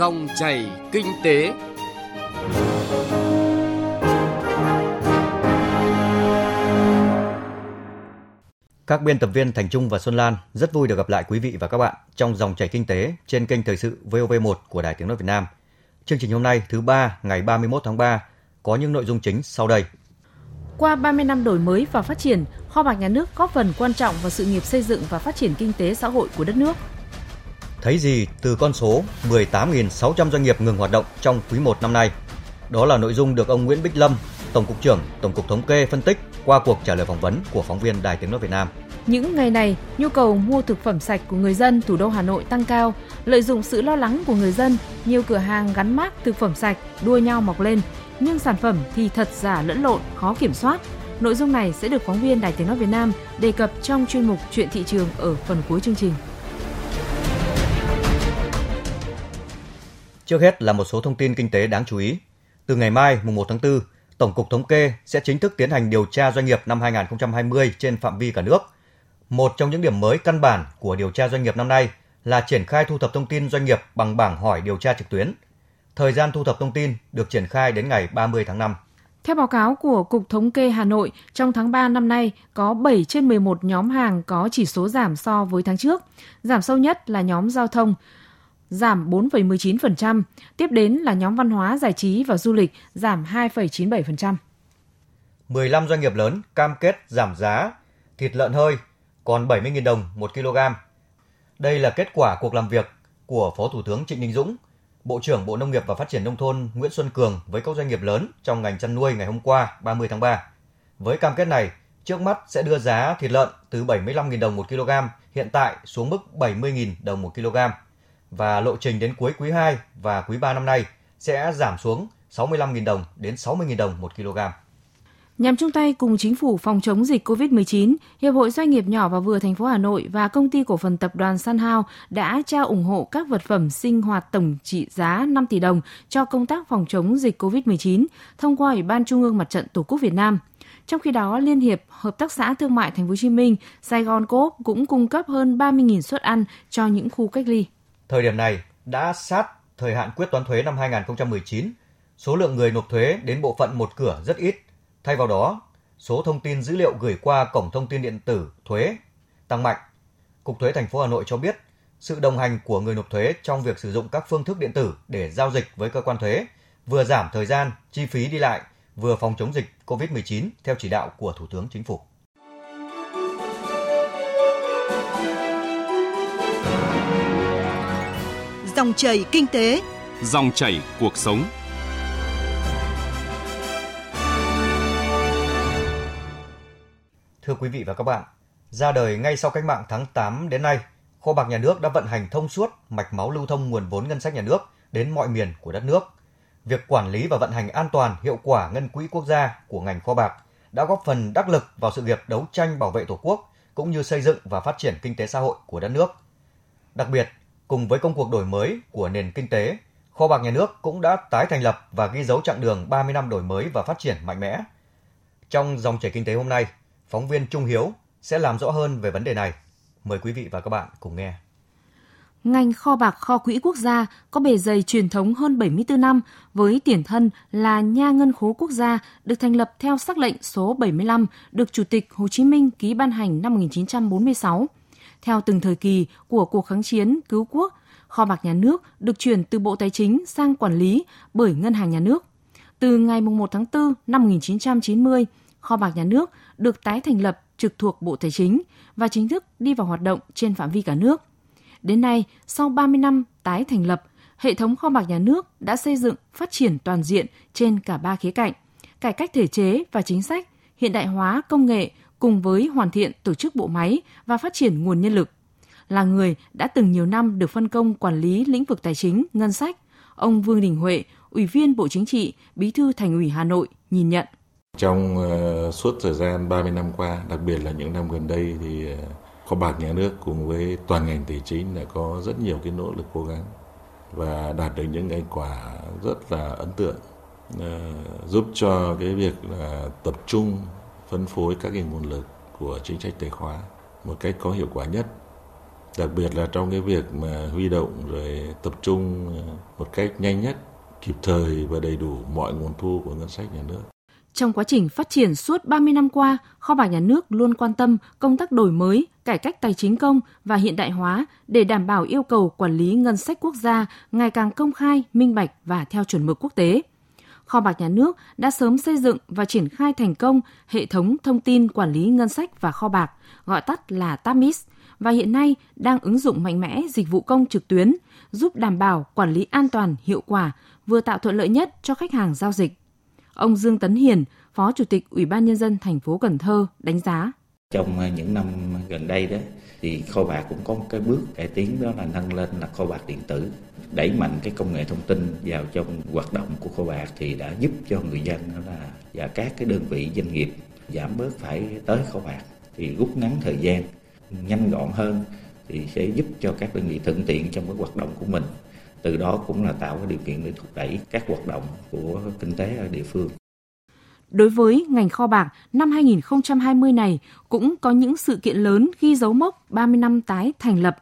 Dòng chảy kinh tế. Các biên tập viên Thành Trung và Xuân Lan rất vui được gặp lại quý vị và các bạn trong dòng chảy kinh tế trên kênh thời sự VOV1 của Đài Tiếng nói Việt Nam. Chương trình hôm nay thứ ba ngày 31 tháng 3 có những nội dung chính sau đây. Qua 30 năm đổi mới và phát triển, kho bạc nhà nước góp phần quan trọng vào sự nghiệp xây dựng và phát triển kinh tế xã hội của đất nước. Thấy gì từ con số 18.600 doanh nghiệp ngừng hoạt động trong quý 1 năm nay? Đó là nội dung được ông Nguyễn Bích Lâm, Tổng cục trưởng Tổng cục Thống kê phân tích qua cuộc trả lời phỏng vấn của phóng viên Đài Tiếng nói Việt Nam. Những ngày này, nhu cầu mua thực phẩm sạch của người dân thủ đô Hà Nội tăng cao. Lợi dụng sự lo lắng của người dân, nhiều cửa hàng gắn mát thực phẩm sạch đua nhau mọc lên, nhưng sản phẩm thì thật giả lẫn lộn, khó kiểm soát. Nội dung này sẽ được phóng viên Đài Tiếng nói Việt Nam đề cập trong chuyên mục Chuyện thị trường ở phần cuối chương trình. Trước hết là một số thông tin kinh tế đáng chú ý. Từ ngày mai, mùng 1 tháng 4, Tổng cục Thống kê sẽ chính thức tiến hành điều tra doanh nghiệp năm 2020 trên phạm vi cả nước. Một trong những điểm mới căn bản của điều tra doanh nghiệp năm nay là triển khai thu thập thông tin doanh nghiệp bằng bảng hỏi điều tra trực tuyến. Thời gian thu thập thông tin được triển khai đến ngày 30 tháng 5. Theo báo cáo của Cục Thống kê Hà Nội, trong tháng 3 năm nay có 7 trên 11 nhóm hàng có chỉ số giảm so với tháng trước. Giảm sâu nhất là nhóm giao thông, giảm 4,19%, tiếp đến là nhóm văn hóa, giải trí và du lịch giảm 2,97%. 15 doanh nghiệp lớn cam kết giảm giá thịt lợn hơi còn 70.000 đồng 1 kg. Đây là kết quả cuộc làm việc của Phó Thủ tướng Trịnh Đình Dũng, Bộ trưởng Bộ Nông nghiệp và Phát triển Nông thôn Nguyễn Xuân Cường với các doanh nghiệp lớn trong ngành chăn nuôi ngày hôm qua 30 tháng 3. Với cam kết này, trước mắt sẽ đưa giá thịt lợn từ 75.000 đồng 1 kg hiện tại xuống mức 70.000 đồng 1 kg và lộ trình đến cuối quý 2 và quý 3 năm nay sẽ giảm xuống 65.000 đồng đến 60.000 đồng 1 kg. Nhằm chung tay cùng chính phủ phòng chống dịch COVID-19, Hiệp hội Doanh nghiệp nhỏ và vừa thành phố Hà Nội và công ty cổ phần tập đoàn Sunhouse đã trao ủng hộ các vật phẩm sinh hoạt tổng trị giá 5 tỷ đồng cho công tác phòng chống dịch COVID-19 thông qua Ủy ban Trung ương Mặt trận Tổ quốc Việt Nam. Trong khi đó, Liên hiệp Hợp tác xã Thương mại Thành phố Hồ Chí Minh, Sài Gòn Coop cũng cung cấp hơn 30.000 suất ăn cho những khu cách ly. Thời điểm này đã sát thời hạn quyết toán thuế năm 2019, số lượng người nộp thuế đến bộ phận một cửa rất ít. Thay vào đó, số thông tin dữ liệu gửi qua cổng thông tin điện tử thuế tăng mạnh. Cục thuế thành phố Hà Nội cho biết, sự đồng hành của người nộp thuế trong việc sử dụng các phương thức điện tử để giao dịch với cơ quan thuế vừa giảm thời gian, chi phí đi lại, vừa phòng chống dịch COVID-19 theo chỉ đạo của Thủ tướng Chính phủ. Dòng chảy kinh tế, Dòng chảy cuộc sống. Thưa quý vị và các bạn, ra đời ngay sau cách mạng tháng 8 đến nay, kho bạc nhà nước đã vận hành thông suốt mạch máu lưu thông nguồn vốn ngân sách nhà nước đến mọi miền của đất nước. Việc quản lý và vận hành an toàn, hiệu quả ngân quỹ quốc gia của ngành kho bạc đã góp phần đắc lực vào sự nghiệp đấu tranh bảo vệ Tổ quốc cũng như xây dựng và phát triển kinh tế xã hội của đất nước. Đặc biệt, cùng với công cuộc đổi mới của nền kinh tế, kho bạc nhà nước cũng đã tái thành lập và ghi dấu chặng đường 30 năm đổi mới và phát triển mạnh mẽ. Trong dòng chảy kinh tế hôm nay, phóng viên Trung Hiếu sẽ làm rõ hơn về vấn đề này. Mời quý vị và các bạn cùng nghe. Ngành kho bạc kho quỹ quốc gia có bề dày truyền thống hơn 74 năm với tiền thân là Nha Ngân khố Quốc gia được thành lập theo sắc lệnh số 75 được Chủ tịch Hồ Chí Minh ký ban hành năm 1946. Theo từng thời kỳ của cuộc kháng chiến cứu quốc, kho bạc nhà nước được chuyển từ Bộ Tài chính sang quản lý bởi Ngân hàng Nhà nước. Từ ngày 1 tháng 4 năm 1990, kho bạc nhà nước được tái thành lập trực thuộc Bộ Tài chính và chính thức đi vào hoạt động trên phạm vi cả nước. Đến nay, sau 30 năm tái thành lập, hệ thống kho bạc nhà nước đã xây dựng phát triển toàn diện trên cả ba khía cạnh, cải cách thể chế và chính sách, hiện đại hóa công nghệ cùng với hoàn thiện tổ chức bộ máy và phát triển nguồn nhân lực. Là người đã từng nhiều năm được phân công quản lý lĩnh vực tài chính, ngân sách, ông Vương Đình Huệ, Ủy viên Bộ Chính trị, Bí thư Thành ủy Hà Nội nhìn nhận. Trong uh, suốt thời gian 30 năm qua, đặc biệt là những năm gần đây thì uh, kho bạc nhà nước cùng với toàn ngành tài chính đã có rất nhiều cái nỗ lực cố gắng và đạt được những thành quả rất là ấn tượng uh, giúp cho cái việc là tập trung phân phối các cái nguồn lực của chính sách tài khóa một cách có hiệu quả nhất đặc biệt là trong cái việc mà huy động rồi tập trung ờ, một cách nhanh nhất, kịp thời và đầy đủ mọi nguồn thu của ngân sách nhà nước. Trong quá trình phát triển suốt 30 năm qua, Kho bạc Nhà nước luôn quan tâm công tác đổi mới, cải cách tài chính công và hiện đại hóa để đảm bảo yêu cầu quản lý ngân sách quốc gia ngày càng công khai, minh bạch và theo chuẩn mực quốc tế. Kho bạc Nhà nước đã sớm xây dựng và triển khai thành công hệ thống thông tin quản lý ngân sách và kho bạc, gọi tắt là TAMIS, và hiện nay đang ứng dụng mạnh mẽ dịch vụ công trực tuyến, giúp đảm bảo quản lý an toàn, hiệu quả, vừa tạo thuận lợi nhất cho khách hàng giao dịch. Ông Dương Tấn Hiền, Phó Chủ tịch Ủy ban nhân dân thành phố Cần Thơ đánh giá trong ờ, những năm gần đây đó thì kho bạc cũng có một cái bước cải tiến đó là nâng lên là kho bạc điện tử đẩy mạnh cái công nghệ thông tin vào trong hoạt động của kho bạc thì đã giúp cho người dân là và các cái đơn vị doanh nghiệp giảm bớt phải tới kho bạc thì rút ngắn thời gian nhanh gọn hơn thì sẽ giúp cho các đơn vị thuận tiện trong cái hoạt động của mình. Từ đó cũng là tạo cái điều kiện để thúc đẩy các hoạt động của kinh tế ở địa phương. Đối với ngành kho bạc, năm 2020 này cũng có những sự kiện lớn ghi dấu mốc 30 năm tái thành lập,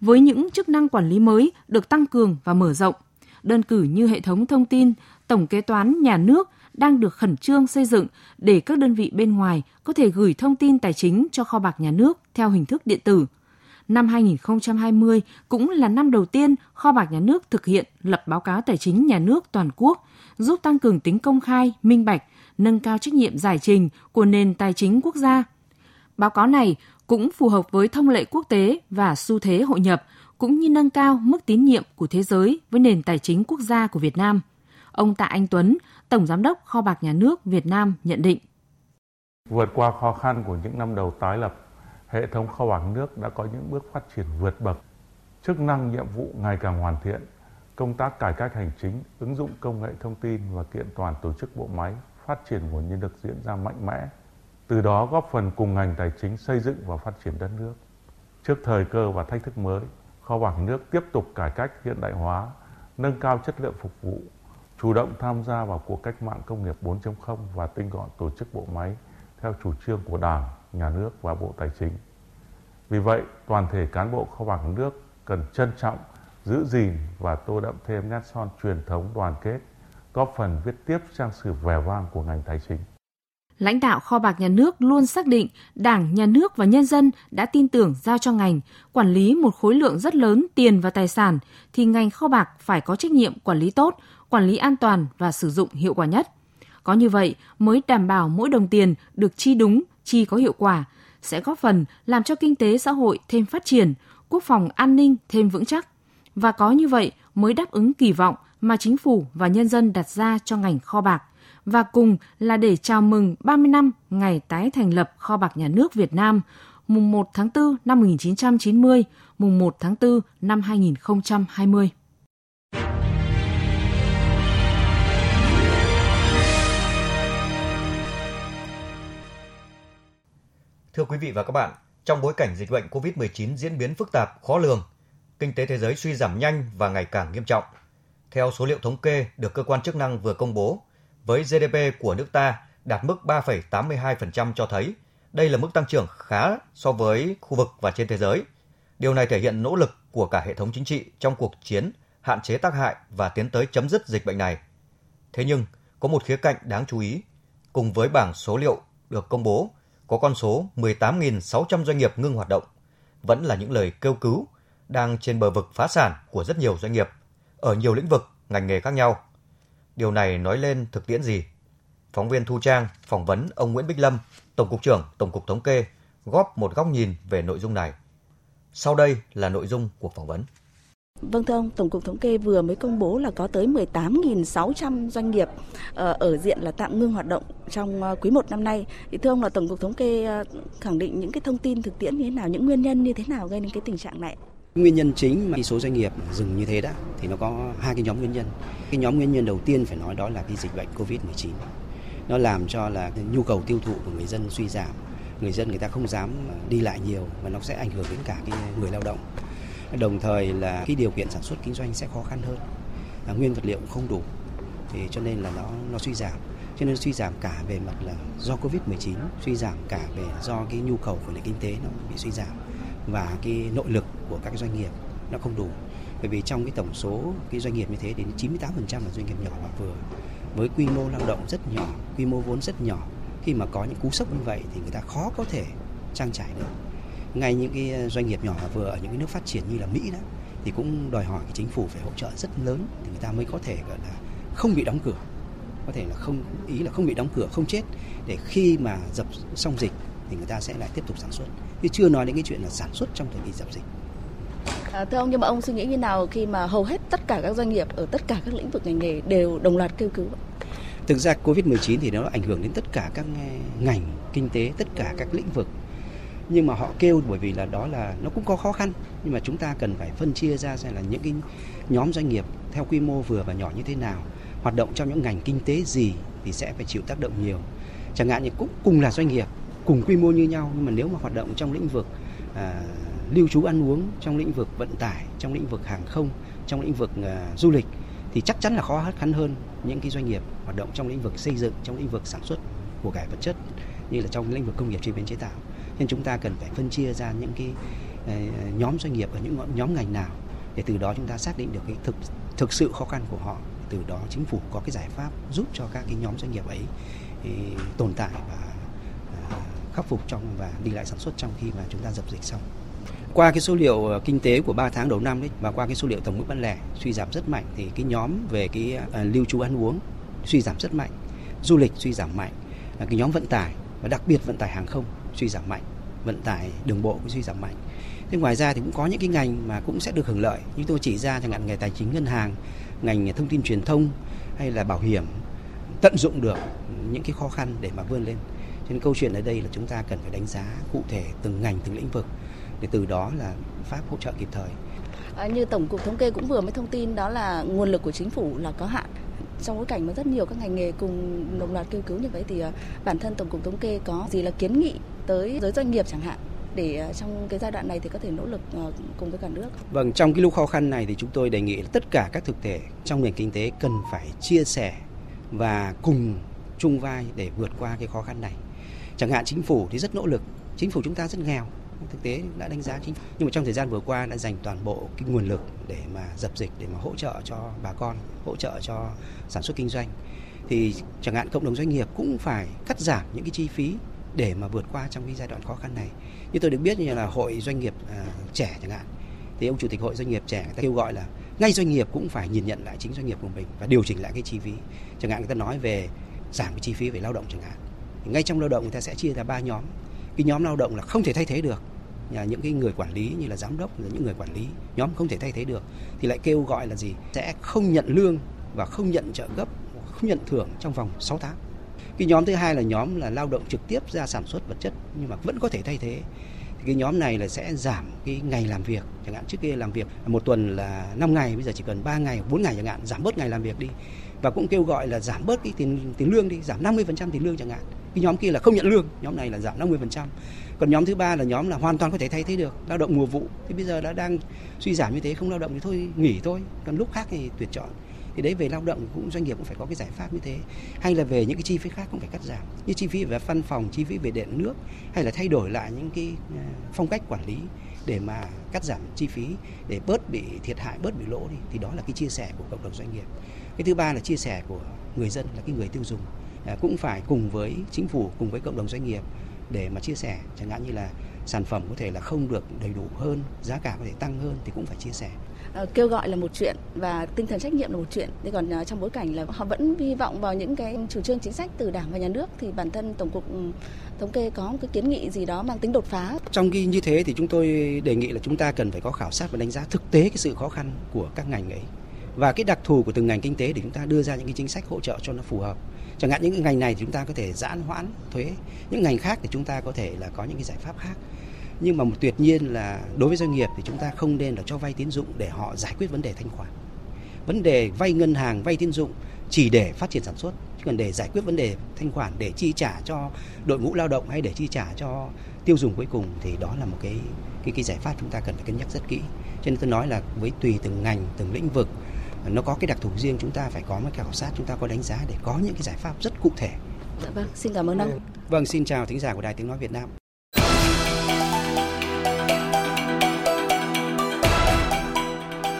với những chức năng quản lý mới được tăng cường và mở rộng. Đơn cử như hệ thống thông tin, tổng kế toán nhà nước đang được khẩn trương xây dựng để các đơn vị bên ngoài có thể gửi thông tin tài chính cho kho bạc nhà nước theo hình thức điện tử. Năm 2020 cũng là năm đầu tiên kho bạc nhà nước thực hiện lập báo cáo tài chính nhà nước toàn quốc, giúp tăng cường tính công khai, minh bạch, nâng cao trách nhiệm giải trình của nền tài chính quốc gia. Báo cáo này cũng phù hợp với thông lệ quốc tế và xu thế hội nhập, cũng như nâng cao mức tín nhiệm của thế giới với nền tài chính quốc gia của Việt Nam. Ông Tạ Anh Tuấn, Tổng Giám đốc Kho bạc Nhà nước Việt Nam nhận định. Vượt qua khó khăn của những năm đầu tái lập, hệ thống kho bạc nước đã có những bước phát triển vượt bậc. Chức năng nhiệm vụ ngày càng hoàn thiện, công tác cải cách hành chính, ứng dụng công nghệ thông tin và kiện toàn tổ chức bộ máy phát triển nguồn nhân lực diễn ra mạnh mẽ, từ đó góp phần cùng ngành tài chính xây dựng và phát triển đất nước. Trước thời cơ và thách thức mới, kho bạc nước tiếp tục cải cách hiện đại hóa, nâng cao chất lượng phục vụ, chủ động tham gia vào cuộc cách mạng công nghiệp 4.0 và tinh gọn tổ chức bộ máy theo chủ trương của Đảng, Nhà nước và Bộ Tài chính. Vì vậy, toàn thể cán bộ kho bạc nước cần trân trọng, giữ gìn và tô đậm thêm nét son truyền thống đoàn kết góp phần viết tiếp trang sử vẻ vang của ngành tài chính. Lãnh đạo kho bạc nhà nước luôn xác định Đảng, Nhà nước và nhân dân đã tin tưởng giao cho ngành quản lý một khối lượng rất lớn tiền và tài sản thì ngành kho bạc phải có trách nhiệm quản lý tốt, quản lý an toàn và sử dụng hiệu quả nhất. Có như vậy mới đảm bảo mỗi đồng tiền được chi đúng, chi có hiệu quả, sẽ góp phần làm cho kinh tế xã hội thêm phát triển, quốc phòng an ninh thêm vững chắc. Và có như vậy mới đáp ứng kỳ vọng mà chính phủ và nhân dân đặt ra cho ngành kho bạc và cùng là để chào mừng 30 năm ngày tái thành lập kho bạc nhà nước Việt Nam mùng 1 tháng 4 năm 1990, mùng 1 tháng 4 năm 2020. Thưa quý vị và các bạn, trong bối cảnh dịch bệnh COVID-19 diễn biến phức tạp, khó lường, kinh tế thế giới suy giảm nhanh và ngày càng nghiêm trọng – theo số liệu thống kê được cơ quan chức năng vừa công bố, với GDP của nước ta đạt mức 3,82% cho thấy đây là mức tăng trưởng khá so với khu vực và trên thế giới. Điều này thể hiện nỗ lực của cả hệ thống chính trị trong cuộc chiến hạn chế tác hại và tiến tới chấm dứt dịch bệnh này. Thế nhưng, có một khía cạnh đáng chú ý. Cùng với bảng số liệu được công bố, có con số 18.600 doanh nghiệp ngưng hoạt động. Vẫn là những lời kêu cứu đang trên bờ vực phá sản của rất nhiều doanh nghiệp – ở nhiều lĩnh vực, ngành nghề khác nhau. Điều này nói lên thực tiễn gì? Phóng viên Thu Trang phỏng vấn ông Nguyễn Bích Lâm, Tổng cục trưởng Tổng cục Thống kê, góp một góc nhìn về nội dung này. Sau đây là nội dung cuộc phỏng vấn. Vâng thưa ông, Tổng cục Thống kê vừa mới công bố là có tới 18.600 doanh nghiệp ờ, ở diện là tạm ngưng hoạt động trong ờ, quý 1 năm nay. Thì thưa ông là Tổng cục Thống kê ờ, khẳng định những cái thông tin thực tiễn như thế nào, những nguyên nhân như thế nào gây nên cái tình trạng này? Nguyên nhân chính mà số doanh nghiệp dừng như thế đó thì nó có hai cái nhóm nguyên nhân. Cái nhóm nguyên nhân đầu tiên phải nói đó là cái dịch bệnh Covid-19. Nó làm cho là nhu cầu tiêu thụ của người dân suy giảm. Người dân người ta không dám à, đi lại nhiều và nó sẽ ảnh hưởng đến cả cái người lao động. Đồng thời là cái điều kiện sản xuất kinh doanh sẽ khó khăn hơn. À, nguyên vật liệu không đủ thì cho nên là nó nó suy giảm cho nên suy giảm cả về mặt là do Covid-19, suy giảm cả về do cái nhu cầu của nền kinh tế nó bị suy giảm và cái nội lực của các doanh nghiệp nó không đủ. Bởi vì trong cái tổng số cái doanh nghiệp như thế đến 98% là doanh nghiệp nhỏ và vừa. Với quy mô lao động rất nhỏ, quy mô vốn rất nhỏ, khi mà có những cú sốc như vậy thì người ta khó có thể trang trải được. Ngay những cái ờ, doanh nghiệp nhỏ và vừa ở những cái nước phát triển như là Mỹ đó, thì cũng đòi hỏi cái chính phủ phải hỗ trợ rất lớn thì người ta mới có thể, gọi là, không bị đóng cửa. Có thể là không, ý là không bị đóng cửa, không chết, để khi mà dập, xong dịch thì người ta sẽ lại tiếp tục sản xuất chứ chưa nói đến cái chuyện là sản xuất trong thời kỳ dập dịch À, thưa ông nhưng mà ông suy nghĩ như nào khi mà hầu hết tất cả các doanh nghiệp ở tất cả các lĩnh vực ngành nghề đều đồng loạt kêu cứu? Thực ra Covid-19 thì nó ảnh hưởng đến tất cả các ngành kinh tế, tất cả các lĩnh vực. Nhưng mà họ kêu bởi vì là đó là nó cũng có khó khăn nhưng mà chúng ta cần phải phân chia ra xem là những cái nhóm doanh nghiệp theo quy mô vừa và nhỏ như thế nào, hoạt động trong những ngành kinh tế gì thì sẽ phải chịu tác động nhiều. Chẳng hạn như cũng cùng là doanh nghiệp, cùng quy mô như nhau nhưng mà nếu mà hoạt động trong lĩnh vực à, lưu trú ăn uống trong lĩnh vực vận tải trong lĩnh vực hàng không trong lĩnh vực à, du lịch thì chắc chắn là khó khăn hơn những cái doanh nghiệp hoạt động trong lĩnh vực xây dựng trong lĩnh vực sản xuất của cải vật chất như là trong lĩnh vực công nghiệp chế biến chế tạo. Nên chúng ta cần phải phân chia ra những cái à, nhóm doanh nghiệp ở những nhóm ngành nào để từ đó chúng ta xác định được cái thực thực sự khó khăn của họ. Từ đó chính phủ có cái giải pháp giúp cho các cái nhóm doanh nghiệp ấy tồn tại và khắc phục trong và đi lại sản xuất trong khi mà chúng ta dập dịch xong qua cái số liệu ờ, kinh tế của 3 tháng đầu năm đấy và qua cái số liệu tổng mức bán lẻ suy giảm rất mạnh thì cái nhóm về cái ờ, lưu trú ăn uống suy giảm rất mạnh, du lịch suy giảm mạnh, cái nhóm vận tải và đặc biệt vận tải hàng không suy giảm mạnh, vận tải đường bộ cũng suy giảm mạnh. Thế ngoài ra thì cũng có những cái ngành mà cũng sẽ được hưởng lợi như tôi chỉ ra chẳng hạn ngành tài chính ngân hàng, ngành thông tin truyền thông hay là bảo hiểm tận dụng được những cái khó khăn để mà vươn lên. Cho nên câu chuyện ở đây là chúng ta cần phải đánh giá cụ thể từng ngành từng lĩnh vực để từ đó là pháp hỗ trợ kịp thời. À, như tổng cục thống kê cũng vừa mới thông tin đó là nguồn lực của chính phủ là có hạn trong bối cảnh mà rất nhiều các ngành nghề cùng đồng loạt kêu cứu như vậy thì uh, bản thân tổng cục thống kê có gì là kiến nghị tới giới doanh nghiệp chẳng hạn để uh, trong cái giai đoạn này thì có thể nỗ lực uh, cùng với cả nước. Vâng, trong cái lúc khó khăn này thì chúng tôi đề nghị là tất cả các thực thể trong nền kinh tế cần phải chia sẻ và cùng chung vai để vượt qua cái khó khăn này. Chẳng hạn chính phủ thì rất nỗ lực, chính phủ chúng ta rất nghèo. Thực tế đã đánh giá chính nhưng mà trong thời gian vừa qua đã dành toàn bộ cái nguồn lực để mà dập dịch để mà hỗ trợ cho bà con hỗ trợ cho sản xuất kinh doanh. Thì chẳng hạn cộng đồng doanh nghiệp cũng phải cắt giảm những cái chi phí để mà vượt qua trong cái giai đoạn khó khăn này. Như tôi được biết như là hội doanh nghiệp à, trẻ chẳng hạn. Thì ông chủ tịch hội doanh nghiệp trẻ người ta kêu gọi là ngay doanh nghiệp cũng phải nhìn nhận lại chính doanh nghiệp của mình và điều chỉnh lại cái chi phí. Chẳng hạn người ta nói về giảm cái chi phí về lao động chẳng hạn thì ngay trong lao động người ta sẽ chia ra ba nhóm. Cái nhóm lao động là không thể thay thế được. Nhà những cái người quản lý như là giám đốc, là những người quản lý, nhóm không thể thay thế được. Thì lại kêu gọi là gì? Sẽ không nhận lương và không nhận trợ cấp, không nhận thưởng trong vòng 6 tháng. Cái nhóm thứ hai là nhóm là lao động trực tiếp ra sản xuất vật chất nhưng mà vẫn có thể thay thế. Thì cái nhóm này là sẽ giảm cái ngày làm việc. Chẳng hạn trước kia làm việc một tuần là 5 ngày, bây giờ chỉ cần 3 ngày 4 ngày chẳng hạn, giảm bớt ngày làm việc đi và cũng kêu gọi là giảm bớt cái tiền tiền lương đi, giảm 50% tiền lương chẳng hạn. Cái nhóm kia là không nhận lương, nhóm này là giảm 50% còn nhóm thứ ba là nhóm là hoàn toàn có thể thay thế được, lao động mùa vụ. Thì bây giờ đã đang suy giảm như thế, không lao động thì thôi, nghỉ thôi. Còn lúc khác thì tuyển chọn thì đấy về lao động cũng doanh nghiệp cũng phải có cái giải pháp như thế. Hay là về những cái chi phí khác cũng phải cắt giảm. Như chi phí về văn phòng chi phí về điện nước hay là thay đổi lại những cái à, phong cách quản lý để mà cắt giảm chi phí để bớt bị thiệt hại bớt bị lỗ đi thì đó là cái chia sẻ của cộng đồng doanh nghiệp. Cái thứ ba là chia sẻ của người dân là cái người tiêu dùng. À, cũng phải cùng với chính phủ cùng với cộng đồng doanh nghiệp để mà chia sẻ. Chẳng hạn như là sản phẩm có thể là không được đầy đủ hơn giá cả có thể tăng hơn thì cũng phải chia sẻ. Ờ, kêu gọi là một chuyện và tinh thần trách nhiệm là một chuyện. Thế còn ờ, trong bối cảnh là họ vẫn hy vọng vào những cái chủ trương chính sách từ đảng và nhà nước thì bản thân tổng cục ừ, thống kê có một cái kiến nghị gì đó mang tính đột phá. Trong khi như thế thì chúng tôi đề nghị là chúng ta cần phải có khảo sát và đánh giá thực tế cái sự khó khăn của các ngành ấy. Và cái đặc thù của từng ngành kinh tế để chúng ta đưa ra những cái chính sách hỗ trợ cho nó phù hợp. Chẳng hạn những ngành này thì chúng ta có thể giãn hoãn thuế. Những ngành khác thì chúng ta có thể là có những cái giải pháp khác nhưng mà một tuyệt nhiên là đối với doanh nghiệp thì chúng ta không nên là cho vay tín dụng để họ giải quyết vấn đề thanh khoản vấn đề vay ngân hàng vay tín dụng chỉ để phát triển sản xuất chứ còn để giải quyết vấn đề thanh khoản để chi trả cho đội ngũ lao động hay để chi trả cho tiêu dùng cuối cùng thì đó là một cái cái cái giải pháp chúng ta cần phải cân nhắc rất kỹ cho nên tôi nói là với tùy từng ngành từng lĩnh vực nó có cái đặc thù riêng chúng ta phải có một cái khảo sát chúng ta có đánh giá để có những cái giải pháp rất cụ thể. Dạ vâng, xin cảm ơn ông. Vâng, xin chào thính giả của Đài Tiếng Nói Việt Nam.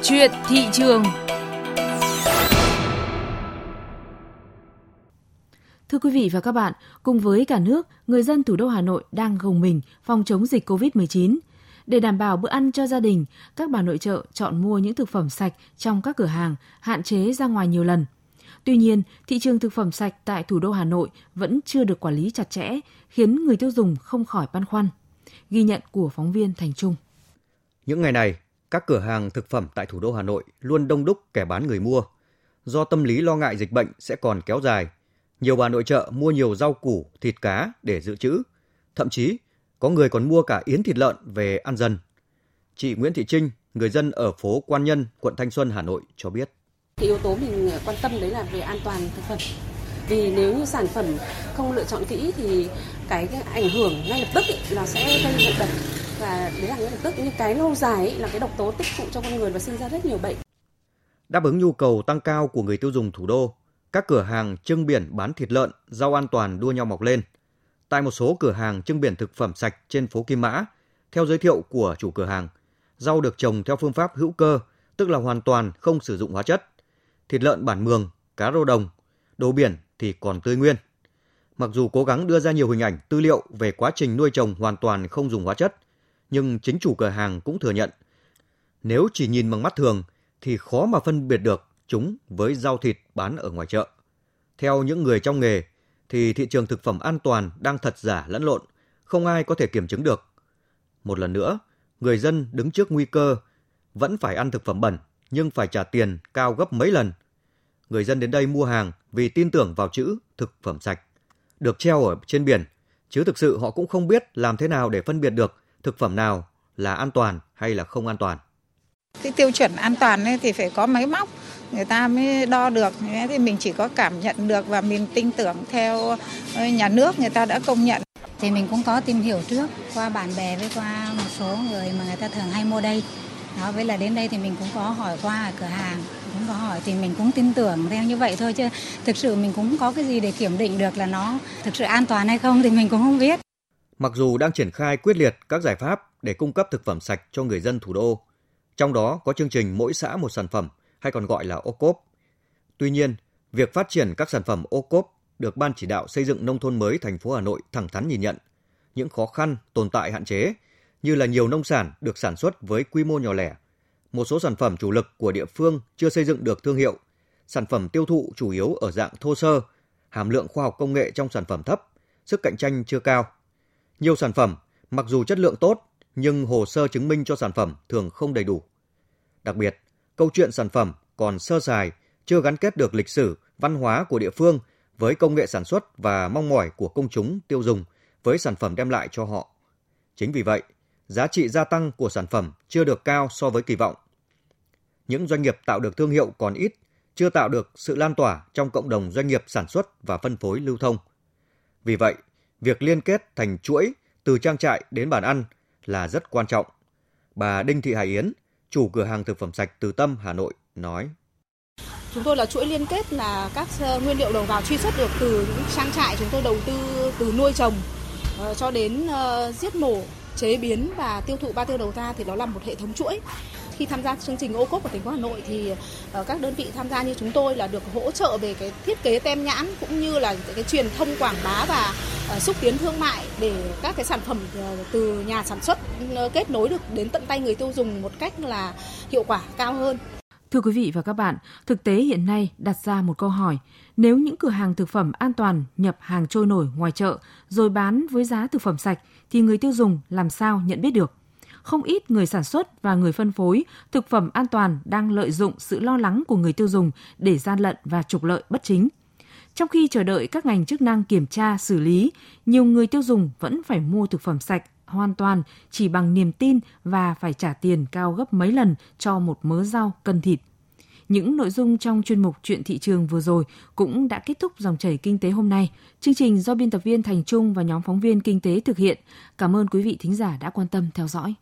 Chuyện thị trường Thưa quý vị và các bạn, cùng với cả nước, người dân thủ đô Hà Nội đang gồng mình phòng chống dịch COVID-19. Để đảm bảo bữa ăn cho gia đình, các bà nội trợ chọn mua những thực phẩm sạch trong các cửa hàng, hạn chế ra ngoài nhiều lần. Tuy nhiên, thị trường thực phẩm sạch tại thủ đô Hà Nội vẫn chưa được quản lý chặt chẽ, khiến người tiêu dùng không khỏi băn khoăn. Ghi nhận của phóng viên Thành Trung. Những ngày này, các cửa hàng thực phẩm tại thủ đô Hà Nội luôn đông đúc kẻ bán người mua. Do tâm lý lo ngại dịch bệnh sẽ còn kéo dài, nhiều bà nội trợ mua nhiều rau củ, thịt cá để dự trữ. Thậm chí, có người còn mua cả yến thịt lợn về ăn dần. Chị Nguyễn Thị Trinh, người dân ở phố Quan Nhân, quận Thanh Xuân, Hà Nội cho biết. Cái yếu tố mình quan tâm đấy là về an toàn thực phẩm. Vì nếu như sản phẩm không lựa chọn kỹ thì cái, ảnh hưởng ngay lập tức ý, nó sẽ gây ngộ độc và đấy là ngay lập tức nhưng cái lâu dài ý, là cái độc tố tích tụ trong con người và sinh ra rất nhiều bệnh. Đáp ứng nhu cầu tăng cao của người tiêu dùng thủ đô, các cửa hàng trưng biển bán thịt lợn, rau an toàn đua nhau mọc lên. Tại một số cửa hàng trưng biển thực phẩm sạch trên phố Kim Mã, theo giới thiệu của chủ cửa hàng, rau được trồng theo phương pháp hữu cơ, tức là hoàn toàn không sử dụng hóa chất. Thịt lợn bản mường, cá rô đồng, đồ biển thì còn tươi nguyên. Mặc dù cố gắng đưa ra nhiều hình ảnh, tư liệu về quá trình nuôi trồng hoàn toàn không dùng hóa chất, nhưng chính chủ cửa hàng cũng thừa nhận, nếu chỉ nhìn bằng mắt thường thì khó mà phân biệt được chúng với rau thịt bán ở ngoài chợ. Theo những người trong nghề, thì thị trường thực phẩm an toàn đang thật giả lẫn lộn, không ai có thể kiểm chứng được. Một lần nữa, người dân đứng trước nguy cơ vẫn phải ăn thực phẩm bẩn nhưng phải trả tiền cao gấp mấy lần. Người dân đến đây mua hàng vì tin tưởng vào chữ thực phẩm sạch, được treo ở trên biển, chứ thực sự họ cũng không biết làm thế nào để phân biệt được thực phẩm nào là an toàn hay là không an toàn. Cái tiêu chuẩn an toàn ấy thì phải có máy móc người ta mới đo được. Thì mình chỉ có cảm nhận được và mình tin tưởng theo ờ, nhà nước người ta đã công nhận. Thì mình cũng có tìm hiểu trước qua bạn bè với qua một số người mà người ta thường hay mua đây đó với là đến đây thì mình cũng có hỏi qua ở cửa hàng cũng có hỏi thì mình cũng tin tưởng theo như vậy thôi chứ thực sự mình cũng có cái gì để kiểm định được là nó thực sự an toàn hay không thì mình cũng không biết Mặc dù đang triển khai quyết liệt các giải pháp để cung cấp thực phẩm sạch cho người dân thủ đô, trong đó có chương trình mỗi xã một sản phẩm hay còn gọi là ô cốp. Tuy nhiên, việc phát triển các sản phẩm ô cốp được Ban chỉ đạo xây dựng nông thôn mới thành phố Hà Nội thẳng thắn nhìn nhận. Những khó khăn, tồn tại hạn chế như là nhiều nông sản được sản xuất với quy mô nhỏ lẻ, một số sản phẩm chủ lực của địa phương chưa xây dựng được thương hiệu, sản phẩm tiêu thụ chủ yếu ở dạng thô sơ, hàm lượng khoa học công nghệ trong sản phẩm thấp, sức cạnh tranh chưa cao. Nhiều sản phẩm, mặc dù chất lượng tốt, nhưng hồ sơ chứng minh cho sản phẩm thường không đầy đủ. Đặc biệt, câu chuyện sản phẩm còn sơ sài, chưa gắn kết được lịch sử, văn hóa của địa phương với công nghệ sản xuất và mong mỏi của công chúng tiêu dùng với sản phẩm đem lại cho họ. Chính vì vậy, giá trị gia tăng của sản phẩm chưa được cao so với kỳ vọng. Những doanh nghiệp tạo được thương hiệu còn ít, chưa tạo được sự lan tỏa trong cộng đồng doanh nghiệp sản xuất và phân phối lưu thông. Vì vậy, việc liên kết thành chuỗi từ trang trại đến bàn ăn là rất quan trọng. Bà Đinh Thị Hải Yến, chủ cửa hàng thực phẩm sạch Từ Tâm, Hà Nội nói. Chúng tôi là chuỗi liên kết là các ờ, nguyên liệu đầu vào truy xuất được từ những trang trại chúng tôi đầu tư từ nuôi trồng ờ, cho đến ờ, giết mổ, chế biến và tiêu thụ ba tiêu đầu ra thì nó là một hệ thống chuỗi khi tham gia chương trình ô cốp của thành phố Hà Nội thì ờ, các đơn vị tham gia như chúng tôi là được hỗ trợ về cái thiết kế tem nhãn cũng như là cái truyền thông quảng bá và ờ, xúc tiến thương mại để các cái sản phẩm ờ, từ nhà sản xuất kết nối được đến tận tay người tiêu dùng một cách là hiệu quả cao hơn. Thưa quý vị và các bạn, thực tế hiện nay đặt ra một câu hỏi, nếu những cửa hàng thực phẩm an toàn nhập hàng trôi nổi ngoài chợ rồi bán với giá thực phẩm sạch thì người tiêu dùng làm sao nhận biết được? Không ít người sản xuất và người phân phối thực phẩm an toàn đang lợi dụng sự lo lắng của người tiêu dùng để gian lận và trục lợi bất chính. Trong khi chờ đợi các ngành chức năng kiểm tra, xử lý, nhiều người tiêu dùng vẫn phải mua thực phẩm sạch hoàn toàn chỉ bằng niềm tin và phải trả tiền cao gấp mấy lần cho một mớ rau, cân thịt. Những nội dung trong chuyên mục Chuyện thị trường vừa rồi cũng đã kết thúc dòng chảy kinh tế hôm nay. Chương trình do biên tập viên Thành Trung và nhóm phóng viên kinh tế thực hiện. Cảm ơn quý vị thính giả đã quan tâm theo dõi.